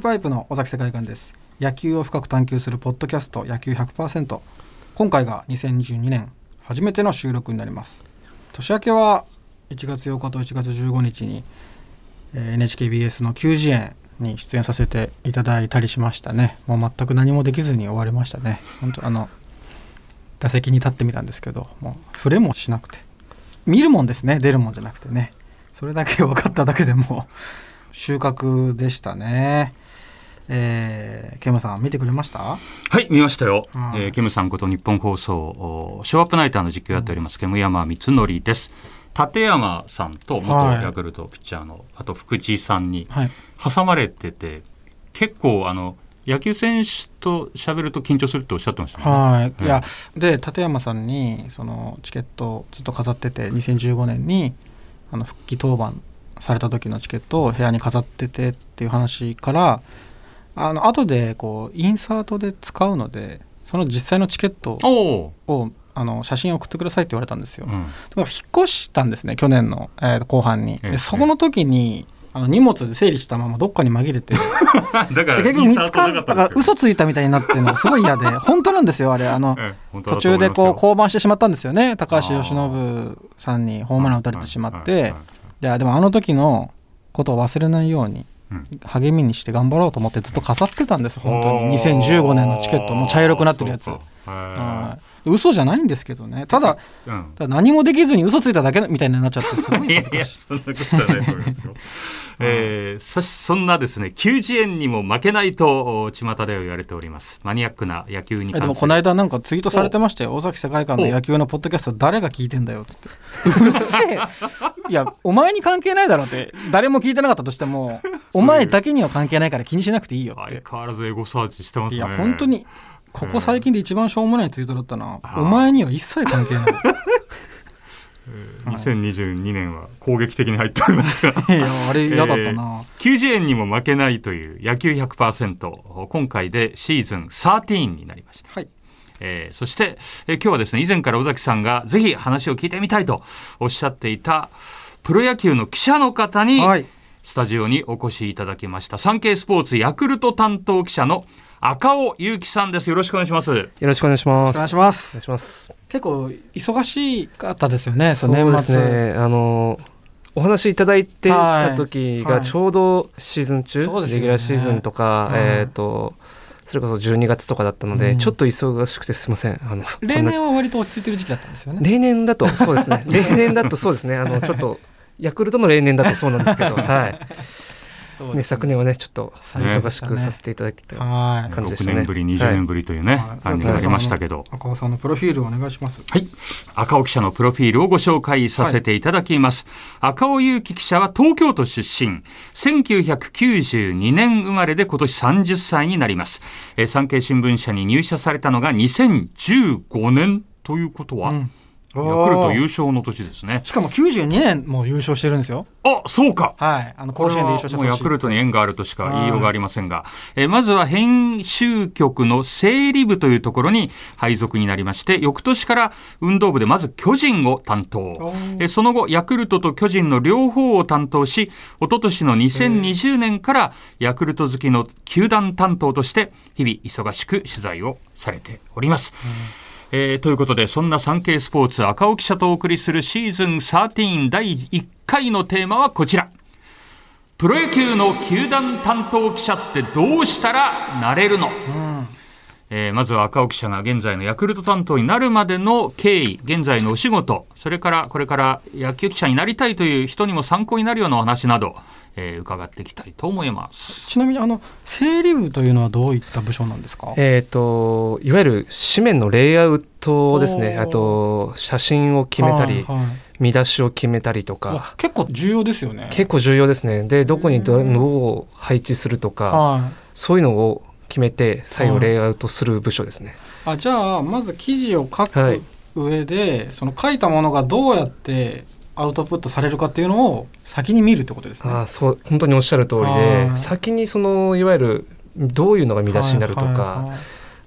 ーパイプの尾崎世界観です。野球を深く探求するポッドキャスト野球100%今回が2022年初めての収録になります。年明けは1月8日と1月15日に、え NHKBS の9時園に出演させていただいたりしましたね。もう全く何もできずに終わりましたね。本当あの打席に立ってみたんですけどもう触れもしなくて。見るもんですね。出るもんじゃなくてね。それだけ分かっただけでも収穫でしたね。えー、ケムさん見てくれました？はい、見ましたよ。うんえーケムさんこと日本放送、おショーアップナイターの実況やっております、ケム山光則です。立山さんとはい元ヤクルトピッチャーの、あと福地さんにはい挟まれてて、結構あの、野球選手と喋ると緊張するっておっしゃってましたね。はい、うんいやで立山さんにそのチケットをずっと飾ってて2015年にあの復帰登板された時のチケットを部屋に飾っててっていう話からあの後でこうインサートで使うのでその実際のチケットをあの写真送ってくださいって言われたんですよ、ー、うん、引っ越したんですね去年の、えー後半に、ええ。でそこの時にあの荷物で整理したままどっかに紛れて。だから結局見つかったんですよ嘘ついたみたいになってるのがすごい嫌で 本当なんですよあれ。あのえ途中でこう降板してしまったんですよね高橋由伸さんにホームラン打たれてしまって。はいはいはい。いやでもあの時のことを忘れないようにうん励みにして頑張ろうと思ってずっと飾ってたんです本当に。2015年のチケット。もう茶色くなってるやつ。嘘じゃないんですけどね。ただうん。ただ何もできずに嘘ついただけみたいになっちゃってすごい恥ずかしい。そんなことはないと思いますよ。えーそしそんなですね、90円にも負けないと、お巷では言われております。マニアックな野球にでもこの間なんかツイートされてましたよ。尾崎世界観の野球のポッドキャスト誰が聞いてんだよっつって。うるせえいやお前に関係ないだろって誰も聞いてなかったとしてもお前だけには関係ないから気にしなくていいよって。相変わらずエゴサーチしてますね。いや本当にここ最近で一番しょうもないツイートだったな、お前には一切関係ない。2022年は攻撃的に入っておりますが。いやあれ嫌だったな、90円にも負けないという野球100%今回でシーズン13になりました、はいえーそして、えー今日はですね以前から尾崎さんがぜひ話を聞いてみたいとおっしゃっていたプロ野球の記者の方に、はい。スタジオにお越しいただきました。サンケイスポーツヤクルト担当記者の赤尾祐樹さんです。よろしくお願いします。よろしくお願いします。お願いしまお願すいします。結構忙しかったですよねそうです年末。ね。あのお話いただいていた時はい。がちょうどシーズン中、そうですよね。レギュラーシーズンとか、はい。えっ、とそれこそ12月とかだったので、うんちょっと忙しくてすみません。あの例年は割と落ち着いてる時期だったんですよなね例年だとそうですね。例年だとそうですね。あのちょっとヤクルトの例年だとそうなんですけど、はい。ね昨年はねちょっと忙しくさせていただいて、はい6感じでしたね年ぶり20年ぶりというね、はい感じがありましたけど、赤尾さんのプロフィールをお願いしますはい。赤尾記者のプロフィールをご紹介させていただきます。赤尾祐樹記者は東京都出身。1992年生まれで今年30歳になります。えー産経新聞社に入社されたのが2015年ということは、うんヤクルト優勝の年ですね。しかも92年も優勝してるんですよあ、そうか。はいあの甲子園で優勝したヤ年クルトに縁があるとしか言いようがありませんが、えーまずは編集局の整理部というところに配属になりまして、翌年から運動部でまず巨人を担当。えーその後、ヤクルトと巨人の両方を担当し、一昨年の2020年からヤクルト好きの球団担当として、日々忙しく取材をされております。えーということで、そんなサンケイスポーツ赤尾記者とお送りするシーズン13第1回のテーマはこちら。プロ野球の球団担当記者ってどうしたらなれるの、えーまずは赤尾記者が現在のヤクルト担当になるまでの経緯、現在のお仕事、それからこれから野球記者になりたいという人にも参考になるようなお話など、えー伺っていきたいと思います。ちなみにあの整理部というのはどういった部署なんですか？えっ、といわゆる紙面のレイアウトですね。あと写真を決めたり、はいはい見出しを決めたりとか。あ結構重要ですよね結構重要ですね。で、どこにどどう配置するとか、はいそういうのを決めて、最後はいレイアウトする部署ですね。あじゃあまず記事を書くはい上で、その書いたものがどうやってアウトプットされるかっていうのを先に見るってことですね。あーそう本当におっしゃる通りはいで先にそのいわゆるどういうのが見出しになるとか、はいはいはい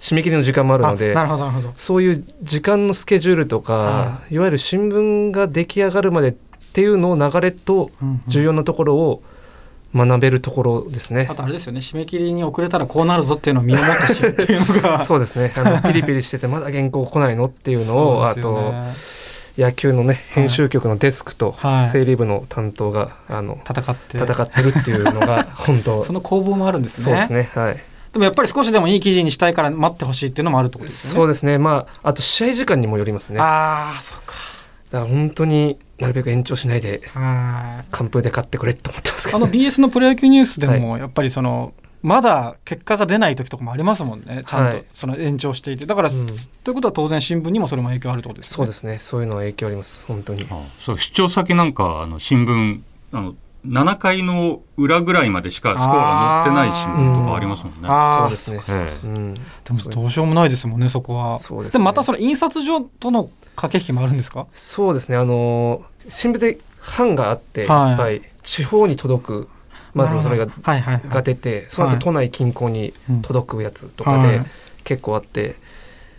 締め切りの時間もあるのでなるほどなるほど。そういう時間のスケジュールとか、、はいわゆる新聞が出来上がるまでっていうのを流れと重要なところを学べるところですねあ。とあれですよね締め切りに遅れたらこうなるぞっていうのを身をもって知るっていうのが そうですね。あのピリピリしててまだ原稿来ないのっていうのをあそうですよとね野球のね編集局のデスクとはい。整理部の担当があの戦って。戦ってるっていうのが 本当。その攻防もあるんですね。そうですね。はい。でもやっぱり少しでもいい記事にしたいから待ってほしいっていうのもあるってことですよね。そうですね。まああと試合時間にもよりますね。だかああそうか。ら本当になるべく延長しないではい。完封で勝ってくれと思ってますけど、あの BS のプロ野球ニュースでもやっぱりその、まだ結果が出ない時とかもありますもんねちゃんとはいその延長していてだから、うんということは当然新聞にもそれも影響あるってことですねそうですね。そういうのは影響あります。本当に。あそう出張先なんかあの新聞あの7回の裏ぐらいまでしかスコアが載ってない新聞とかありますもんね。そうですね。ええうん。でもどうしようもないですもんねそこはそうですねもまたその印刷所との駆け引きもあるんですか？そうですね。あの新聞で版があって、いっはいぱい地方に届くまずそれがが出て、そのはい後都内近郊にうん。届くやつとかではい。結構あって、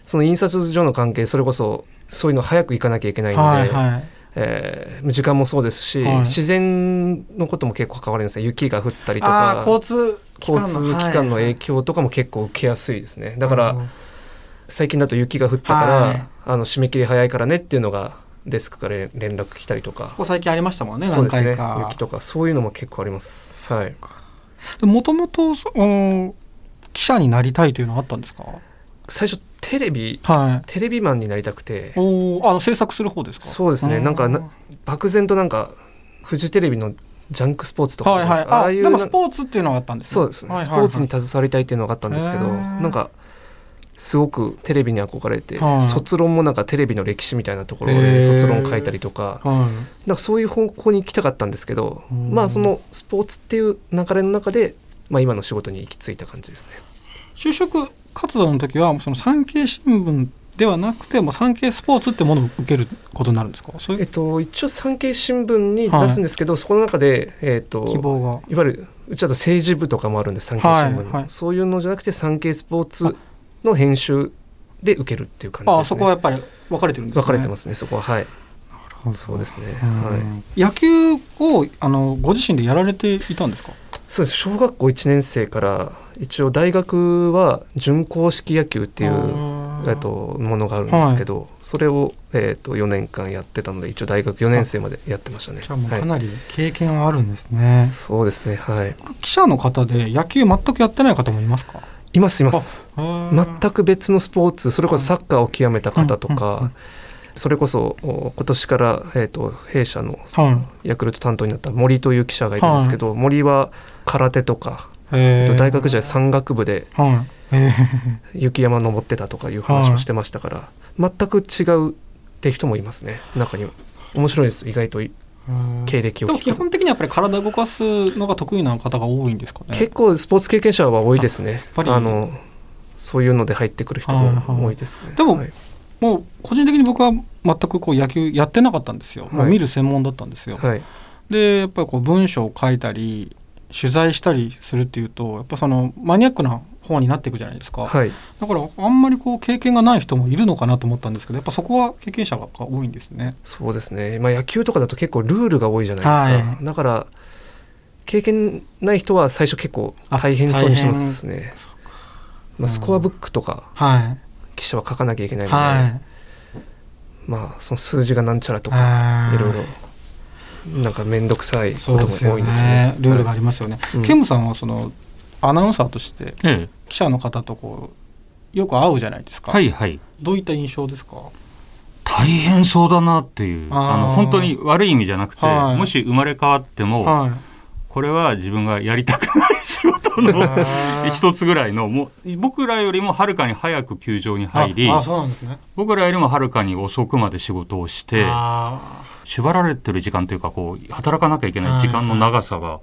その印刷所の関係それこそそういうの早く行かなきゃいけないので、えー時間もそうですし、はい。自然のことも結構関わるんですね雪が降ったりとか交通交の通機関の影はい響とかも結構受けやすいですね。だから最近だと雪が降ったから、はい。あの締め切り早いからねっていうのがデスクから連絡来たりとか。ここ最近ありましたもんね何そうですね。回か。雪とかそういうのも結構あります。はいもともと記者になりたいというのはあったんですか？最初テレビはい。テレビマンになりたくて。おーあの制作する方ですか？そうですね。なんかな漠然となんかフジテレビのジャンクスポーツとかはいはい。ああいうでもスポーツっていうのがあったんですね。そうですね、はいはいはい。スポーツに携わりたいっていうのがあったんですけどなんかすごくテレビに憧れて、はい。卒論もなんかテレビの歴史みたいなところへでー。卒論書いたりとかはなんかそういう方向に行きたかったんですけどうん。まあそのスポーツっていう流れの中で、まあ、今の仕事に行き着いた感じですね。い、就職活動の時はその産経新聞ではなくてもう産経スポーツってものを受けることになるんですか？えっと、一応産経新聞に出すんですけど、そこの中で、えっと、希望が。いわゆるうちだと政治部とかもあるんです産経新聞の、はいはい。そういうのじゃなくて産経スポーツの編集で受けるっていう感じですね。あそこはやっぱり分かれてるんですね。分かれてますねそこは。はい。なるほど。そうですね。うん。はい。野球をあのご自身でやられていたんですか？そうです。小学校1年生から一応大学は準硬式野球っていうえっとものがあるんですけど、それを、えっと4年間やってたので一応大学4年生までやってましたね。じゃあもうかはなり経験はあるんですね、い、そうですね。はい。記者の方で野球全くやってない方もいますか？いますいます。全全く別のスポーツそれこそサッカーを極めた方とか、それこそお今年から、えー、と弊社のはヤクルト担当になった森という記者がいるんですけど、森は空手とか、いええっと大学時代山岳部で雪山登ってたとかいう話をしてましたから、全く違うって人もいますね。中には。面白いです意外と経歴をでも基聞くと本的にはやっぱり体を動かすのが得意な方が多いんですかね。結構スポーツ経験者は多いですね。ぱり。あのそういうので入ってくる人も多いですね、でもはい。もう個人的に僕は全くこう野球やってなかったんですよ、はい。もう見る専門だったんですよ、はい。でやっぱりこう文章を書いたり取材したりするっていうとやっぱそのマニアックな方になっていくじゃないですか、はい。だからあんまりこう経験がない人もいるのかなと思ったんですけどやっぱそこは経験者が多いんですね。そうですね、まあ、野球とかだと結構ルールが多いじゃないですか、はい。だから経験ない人は最初結構あ大変そうにしますね。そうまあ、スコアブックとかはい。記者は書かなきゃいけないので、はい。まあその数字がなんちゃらとかはい。ろいろなんか面倒くさいことも多いんですね。ルールがあはいりますよね、うん。ケムさんはそのアナウンサーとしてええ。記者の方とこうよく会うじゃないですか、はいはい。どういった印象ですか？大変そうだなっていう、あの本当に悪い意味じゃなくて、はい。もし生まれ変わっても、はい。これは自分がやりたくない仕事の 一つぐらいの、もう僕らよりもはるかに早く球場に入りあ、あそうなんですね。僕らよりもはるかに遅くまで仕事をして、あ縛られてる時間というか、こう働かなきゃいけない時間の長さが、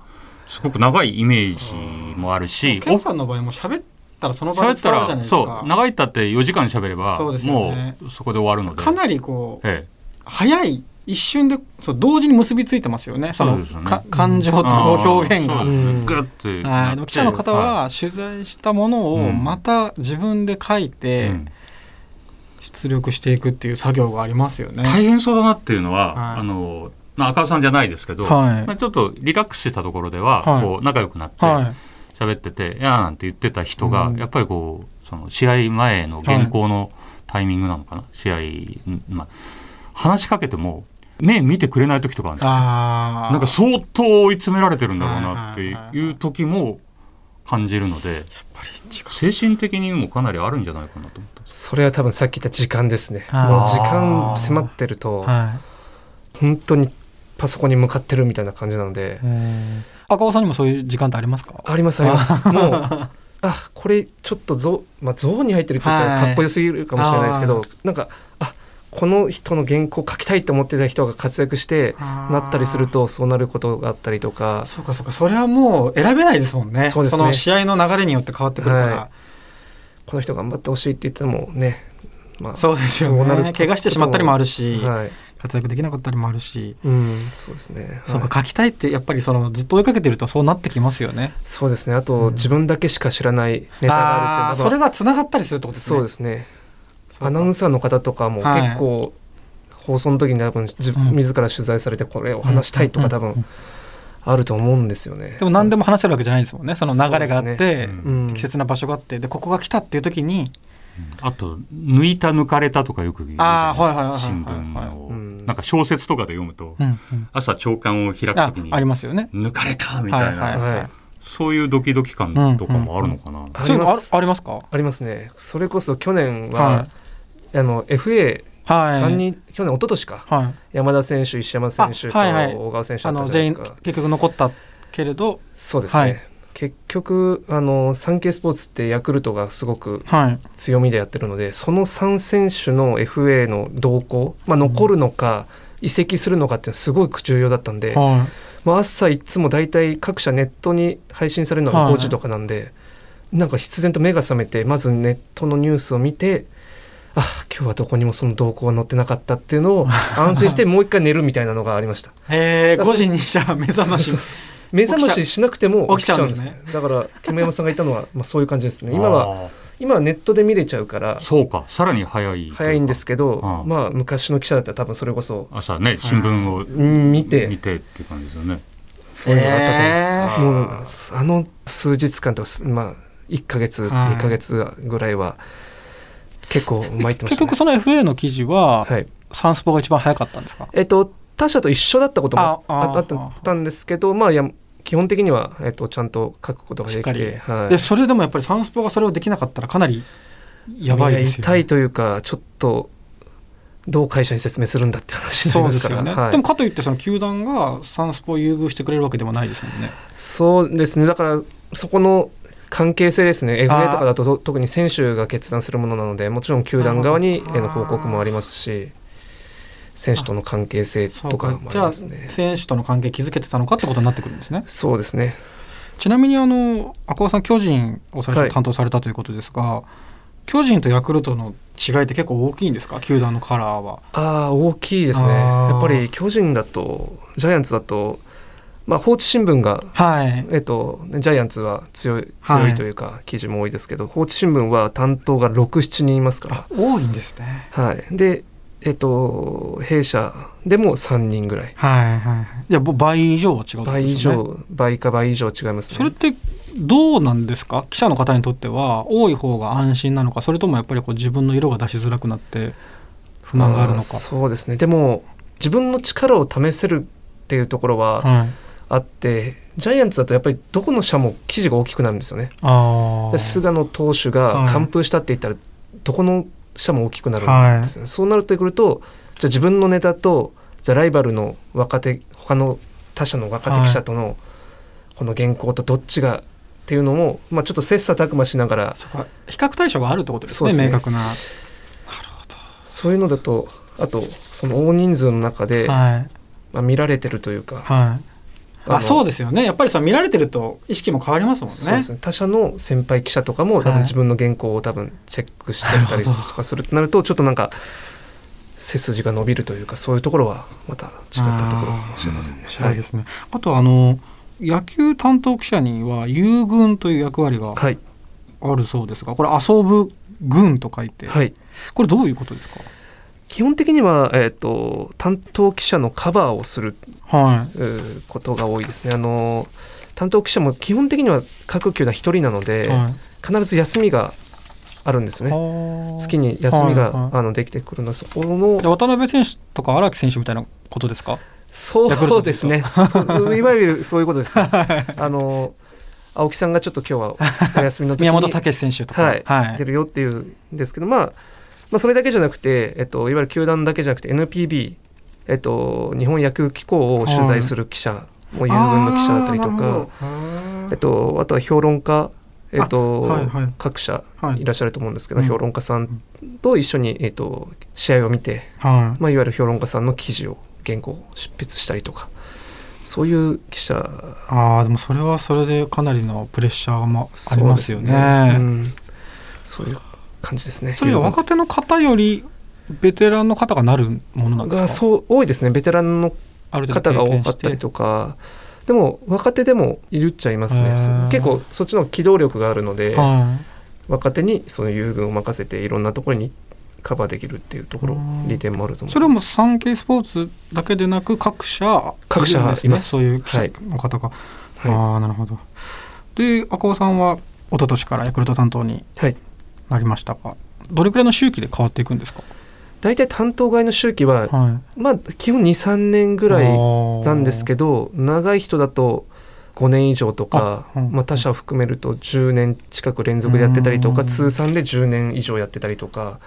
すごく長いイメージもあるーし、ケムさんの場合も喋ったらその場で伝わるじゃないですら、か長いったって4時間喋れば、そうですよもねうそこで終わるので。かなりこうえ早い一瞬でそう同時に結びついてますよね。そのね。か感情と表現が。はいでも記者の方は取材したものをうん。また自分で書いいてうん。出力していくっていう作業がありますよね。大変そうだなっていうのは、はい。あのまあ、赤尾さんじゃないですけど、はい。まあ、ちょっとリラックスしたところでは、はい。こう仲良くなってはい。喋ってて、い、やーなんて言ってた人が、うん。やっぱりこうその試合前の原稿のタイミングなのかな、試合、んまあ、話しかけても目見てくれない時とかあるんですよ。なんか相当追い詰められてるんだろうなってはいう時も感じるので、やっぱり違う。精神的にもかなりあるんじゃないかなと思ったんですそれは多分さっき言った時間ですね。もう時間迫ってるとは本当にパソコンに向かってるみたいな感じなので。赤尾さんにもそういう時間ってありますか？ありますあります。もうあこれちょっとゾ,、まあ、ゾーンに入ってるって言ったらはいかっこよすぎるかもしれないですけど、なんかあこの人の原稿書きたいと思ってた人が活躍してなったりするとそうなることがあったりとか。そうかそうか。それはもう選べないですもんね。そうですね。の試合の流れによって変わってくるから、はこの人頑張ってほしいって言ってもねまあそうですよね。怪我してしまったりもあるし、はい活躍できなかったりもあるし、うんそうですね。そうはい。か書きたいってやっぱりそのずっと追いかけてるとそうなってきますよね。そうですね。あと、うん。自分だけしか知らないネタがあるっていうのそれがつながったりするってことですね。そうですね。アナウンサーの方とかもはい。結構、放送の時に多分自うん。自ら取材されてこれを話したいとか多分あると思うんですよね。でも何でも話せるわけじゃないですもんね。その流れがあって、ね。うん。適切な場所があってでここが来たっていう時にあと抜いた抜かれたとかよく言うじゃないですか。あーはいはいはいはい新はい聞を、うんなんか小説とかで読むと、うんうん。朝朝刊を開くあときにありますよね。抜かれたみたいな、はいはいはい。そういうドキドキ感とかもあるのかな、ありそういうのあます。ありますか？ありますね。それこそ去年は、はあの FA はい。三人、去年一昨年か。はい。山田選手石山選手と小川選手だったあの全員じゃないですか。結局残ったけれど。そうですね。はい結局あのサンケイスポーツってヤクルトがすごくはい。強みでやってるのでその3選手の FA の動向、まあ、残るのか移籍するのかっていうのはすごく重要だったんで、はまあ、朝いつも大体各社ネットに配信されるのがはい。5時とかなんで、なんか必然と目が覚めてまずネットのニュースを見てあ今日はどこにもその動向が載ってなかったっていうのを安心してもう一回寝るみたいなのがありました。いへえ5時にじゃあ目覚まし 目覚まししなくても起きちゃうんですね。だから煙山さんが言ったのは、まあ、そういう感じですね。今はあ今はネットで見れちゃうからーそうか。さらに早い。早いんですけど、うんまあ昔の記者だったら多分それこそ朝ね新聞をうん見て。見てっていう感じですよね。そういうのがあったと思う。へー。もうあの数日間とまあ1ヶ月はい。2ヶ月ぐらいは結構参ってました、ね、結局その FA の記事は、はい。サンスポが一番早かったんですか？えっと他社と一緒だったこともあったんですけどまあいや基本的には、えっと、ちゃんと書くことができて、はい、でそれでもやっぱりサンスポがそれをできなかったらかなりやばいですよ、痛いというかちょっとどう会社に説明するんだって話になりまですすよね、からはい。でもかといってその球団がサンスポを優遇してくれるわけでもないですもんね。そうですね。だからそこの関係性ですね。FA とかだとと特に選手が決断するものなのでもちろん球団側にへの報告もありますし選手との関係性とか。もあかじゃありますね。選手との関係築けてたのかってことになってくるんですね。そうですね。ちなみにあの赤尾さん巨人を最はい初担当されたということですが、巨人とヤクルトの違いって結構大きいんですか？球団のカラーは。ああ大きいですね。やっぱり巨人だとジャイアンツだとまあ放置新聞がはい。えっと、ジャイアンツは強いはい強いというか記事も多いですけど、放置新聞は担当が67人いますかあ多いんですね。ら、はい、で、えっと、弊社でも3人ぐらい。はいはいはい。いやもう倍以上は違うってこと倍以上倍か倍以上違いますね。それってどうなんですか？記者の方にとっては多い方が安心なのか？それともやっぱりこう自分の色が出しづらくなって不満があるのか？まそうですね。でも自分の力を試せるっていうところははい、あって、ジャイアンツだとやっぱりどこの社も記事が大きくなるんですよね。ああで菅野投手が完封したって言ったら、どこの社も大きくなるんですよね、そうなってくるとじゃあ自分のネタとじゃあライバルの若手他の他社の若手記者とのこの原稿とどっちがっていうのも、まあ、ちょっと切磋琢磨しながら比較対象があるってことですねそうですね。明確な。そういうのだとあとその大人数の中で、はい。まあ、見られてるというか、はいあのそうですよね。やっぱりさ見られてると意識も変わりますもんね。そうですね。他社の先輩記者とかも多はい。分自分の原稿を多分チェックしてたりとかするとなるとちょっとなんか背筋が伸びるというかそういうところはまた違ったところかもしれませんね。面白いですね、あとあの野球担当記者には遊軍という役割がはい、あるそうですがこれ遊ぶ軍と書いて、はい、これどういうことですか？基本的には、えーと、担当記者のカバーをする、はい、ことが多いですね。あの担当記者も基本的には各球団1人なので、はい、必ず休みがあるんですね。月に休みが、はいはい、あのできてくるのはそこの渡辺選手とか荒木選手みたいなことですか？そうですね。いわゆるそういうことです、ね、あの青木さんがちょっと今日はお休みの時に宮本武選手とか、はい。はい、出るよっていうんですけど、まあ、まあそれだけじゃなくて、えっと、いわゆる球団だけじゃなくて NPB、えっと、日本野球機構を取材する記者も有分の記者だったりとか、えっと、あとは評論家えーと、はいはい、各社い。らっしゃると思うんですけど、はい、評論家さんと一緒に、えーと、試合を見て、はい。まあ、いわゆる評論家さんの記事を原稿を執筆したりとかそういう記者ああでもそれはそれでかなりのプレッシャーもありますよね。そうね、うん、そういう感じですね。それは若手の方よりベテランの方がなるものなんですか？そう多いですね。ベテランの方が多かったりとか。でも若手でもいるっちゃいますね。結構そっちの機動力があるので、若手にその優遇を任せていろんなところにカバーできるっていうところ利点もあると思うそれもサンケイスポーツだけでなく各社各社います。そういう記者の方が、はい、ああなるほど。で赤尾さんは一昨年からヤクルト担当になりましたが、はい、どれくらいの周期で変わっていくんですか？大体担当外の周期は、はい、まあ基本23年ぐらいなんですけど長い人だと5年以上とかまあ、他社を含めると10年近く連続でやってたりとか通算で10年以上やってたりとか。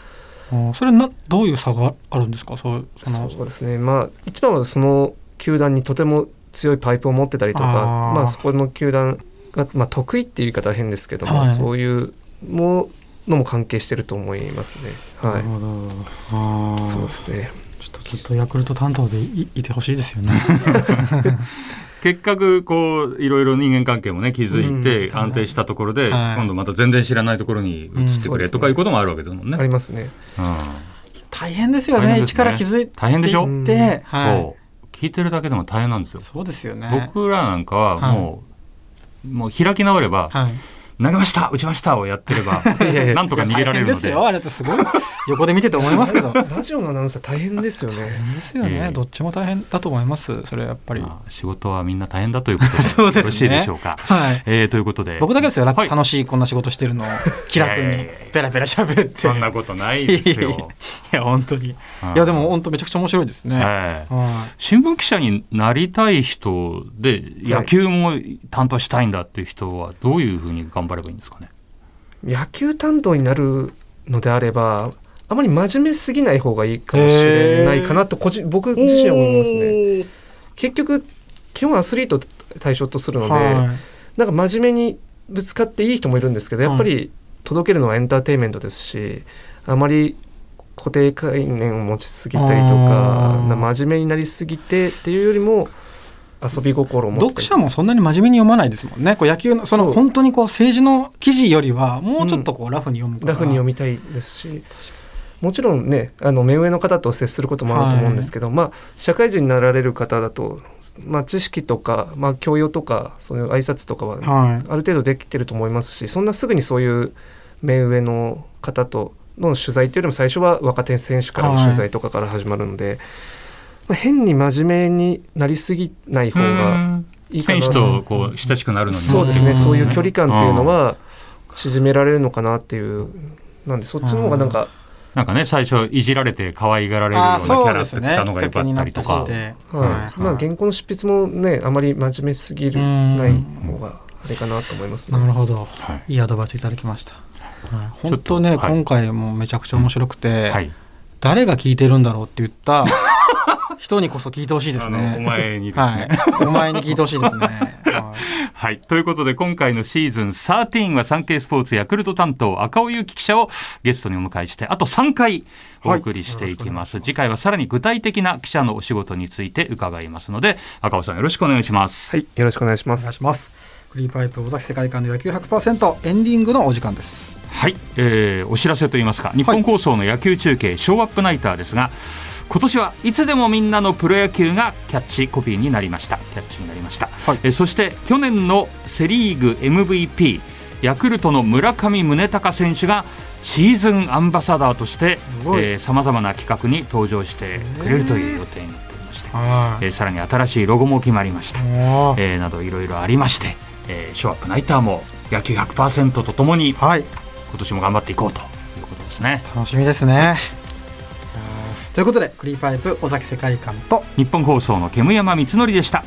それなどういう差があるんですか？そうそうですね。まあ一番はその球団にとても強いパイプを持ってたりとかまあそこの球団が、まあ、得意っていう言い方は変ですけども、はい、そういうものも関係してると思いますね。はい、なるほど。あそうですね。ちょっとずっとヤクルト担当でいいてほしいですよね。結局こういろいろ人間関係もね築いて安定したところで、今度また全然知らないところに移ってくれとかいうこともあるわけですもんね。ありますね。大変ですよね。一から気づいて大変でしょ？そう聞いてるだけでも大変なんですよ。そうですよね。僕らなんかはもう、もう開き直れば。投げました打ちましたをやってればなんとか逃げられるので。あれってすごい横で見てて思いますけど。ラジオのアナウンサー大変ですよね。大変ですよね、えー、どっちも大変だと思います。それやっぱり、まあ、仕事はみんな大変だということでそうです、ね、よろしいでしょうか。はい。えー、ということで僕だけですよ、はい、楽しいこんな仕事してるの気楽にペラペラ喋って。そんなことないですよ。いや本当に。いやでも本当めちゃくちゃ面白いですね。はい。新聞記者になりたい人で野球も担当したいんだっていう人はどういうふうに頑張ればいいんですかね？野球担当になるのであればあまり真面目すぎない方がいいかもしれないかなと個人僕自身は思いますね。結局基本アスリート対象とするので、はい、なんか真面目にぶつかっていい人もいるんですけどやっぱり届けるのはエンターテインメントですしあまり固定概念を持ちすぎたりとか真面目になりすぎてっていうよりも遊び心も読者もそんなに真面目に読まないですもんね。こう野球のその本当にこう政治の記事よりはもうちょっとこうラフに読む、うん、ラフに読みたいですしもちろんねあの目上の方と接することもあると思うんですけど、はい、まあ、社会人になられる方だと、まあ、知識とか、まあ、教養とかそういう挨拶とかはある程度できてると思いますし、はい、そんなすぐにそういう目上の方との取材っていうよりも最初は若手選手からの取材とかから始まるので。はい変に真面目になりすぎない方がいいかな。選手とこう親しくなるのに。そうですね。そういう距離感っていうのは縮められるのかなっていう。なんでそっちの方がなんか。なんかね最初いじられて可愛がられるようなキャラってきたのがよかったりとか、はい。まあ原稿の執筆もねあまり真面目すぎるない方があれかなと思います、ね、なるほど、はい、いいアドバイスいただきました、はい、本当ね、はい、今回もめちゃくちゃ面白くて、はい、誰が聞いてるんだろうって言った人にこそ聞いてほしいですね。お前にですね、はい、お前に聞いてほしいですね。はい、ということで今回のシーズン13はサンケイスポーツヤクルト担当赤尾祐希記者をゲストにお迎えしてあと3回お送りしていきます。はい、次回はさらに具体的な記者のお仕事について伺いますので赤尾さんよろしくお願いします。はいよろしくお願いします。お願いします。クリーパイプ尾崎世界観の野球100%エンディングのお時間です。はい、えー、お知らせといいますか日本放送の野球中継、はい、ショーアップナイターですが今年はいつでもみんなのプロ野球がキャッチコピーになりました。キャッチになりました、はい、えそして去年のセ・リーグ MVP ヤクルトの村上宗隆選手がシーズンアンバサダーとしてさまざまな企画に登場してくれるという予定になっておりまして、えー、さらに新しいロゴも決まりまして、えー、などいろいろありまして、えー、ショーアップナイターも野球100%とともに、はい、今年も頑張っていこうということですね。楽しみですねということでクリーパイプ尾崎世界観と日本放送の煙山光則でした。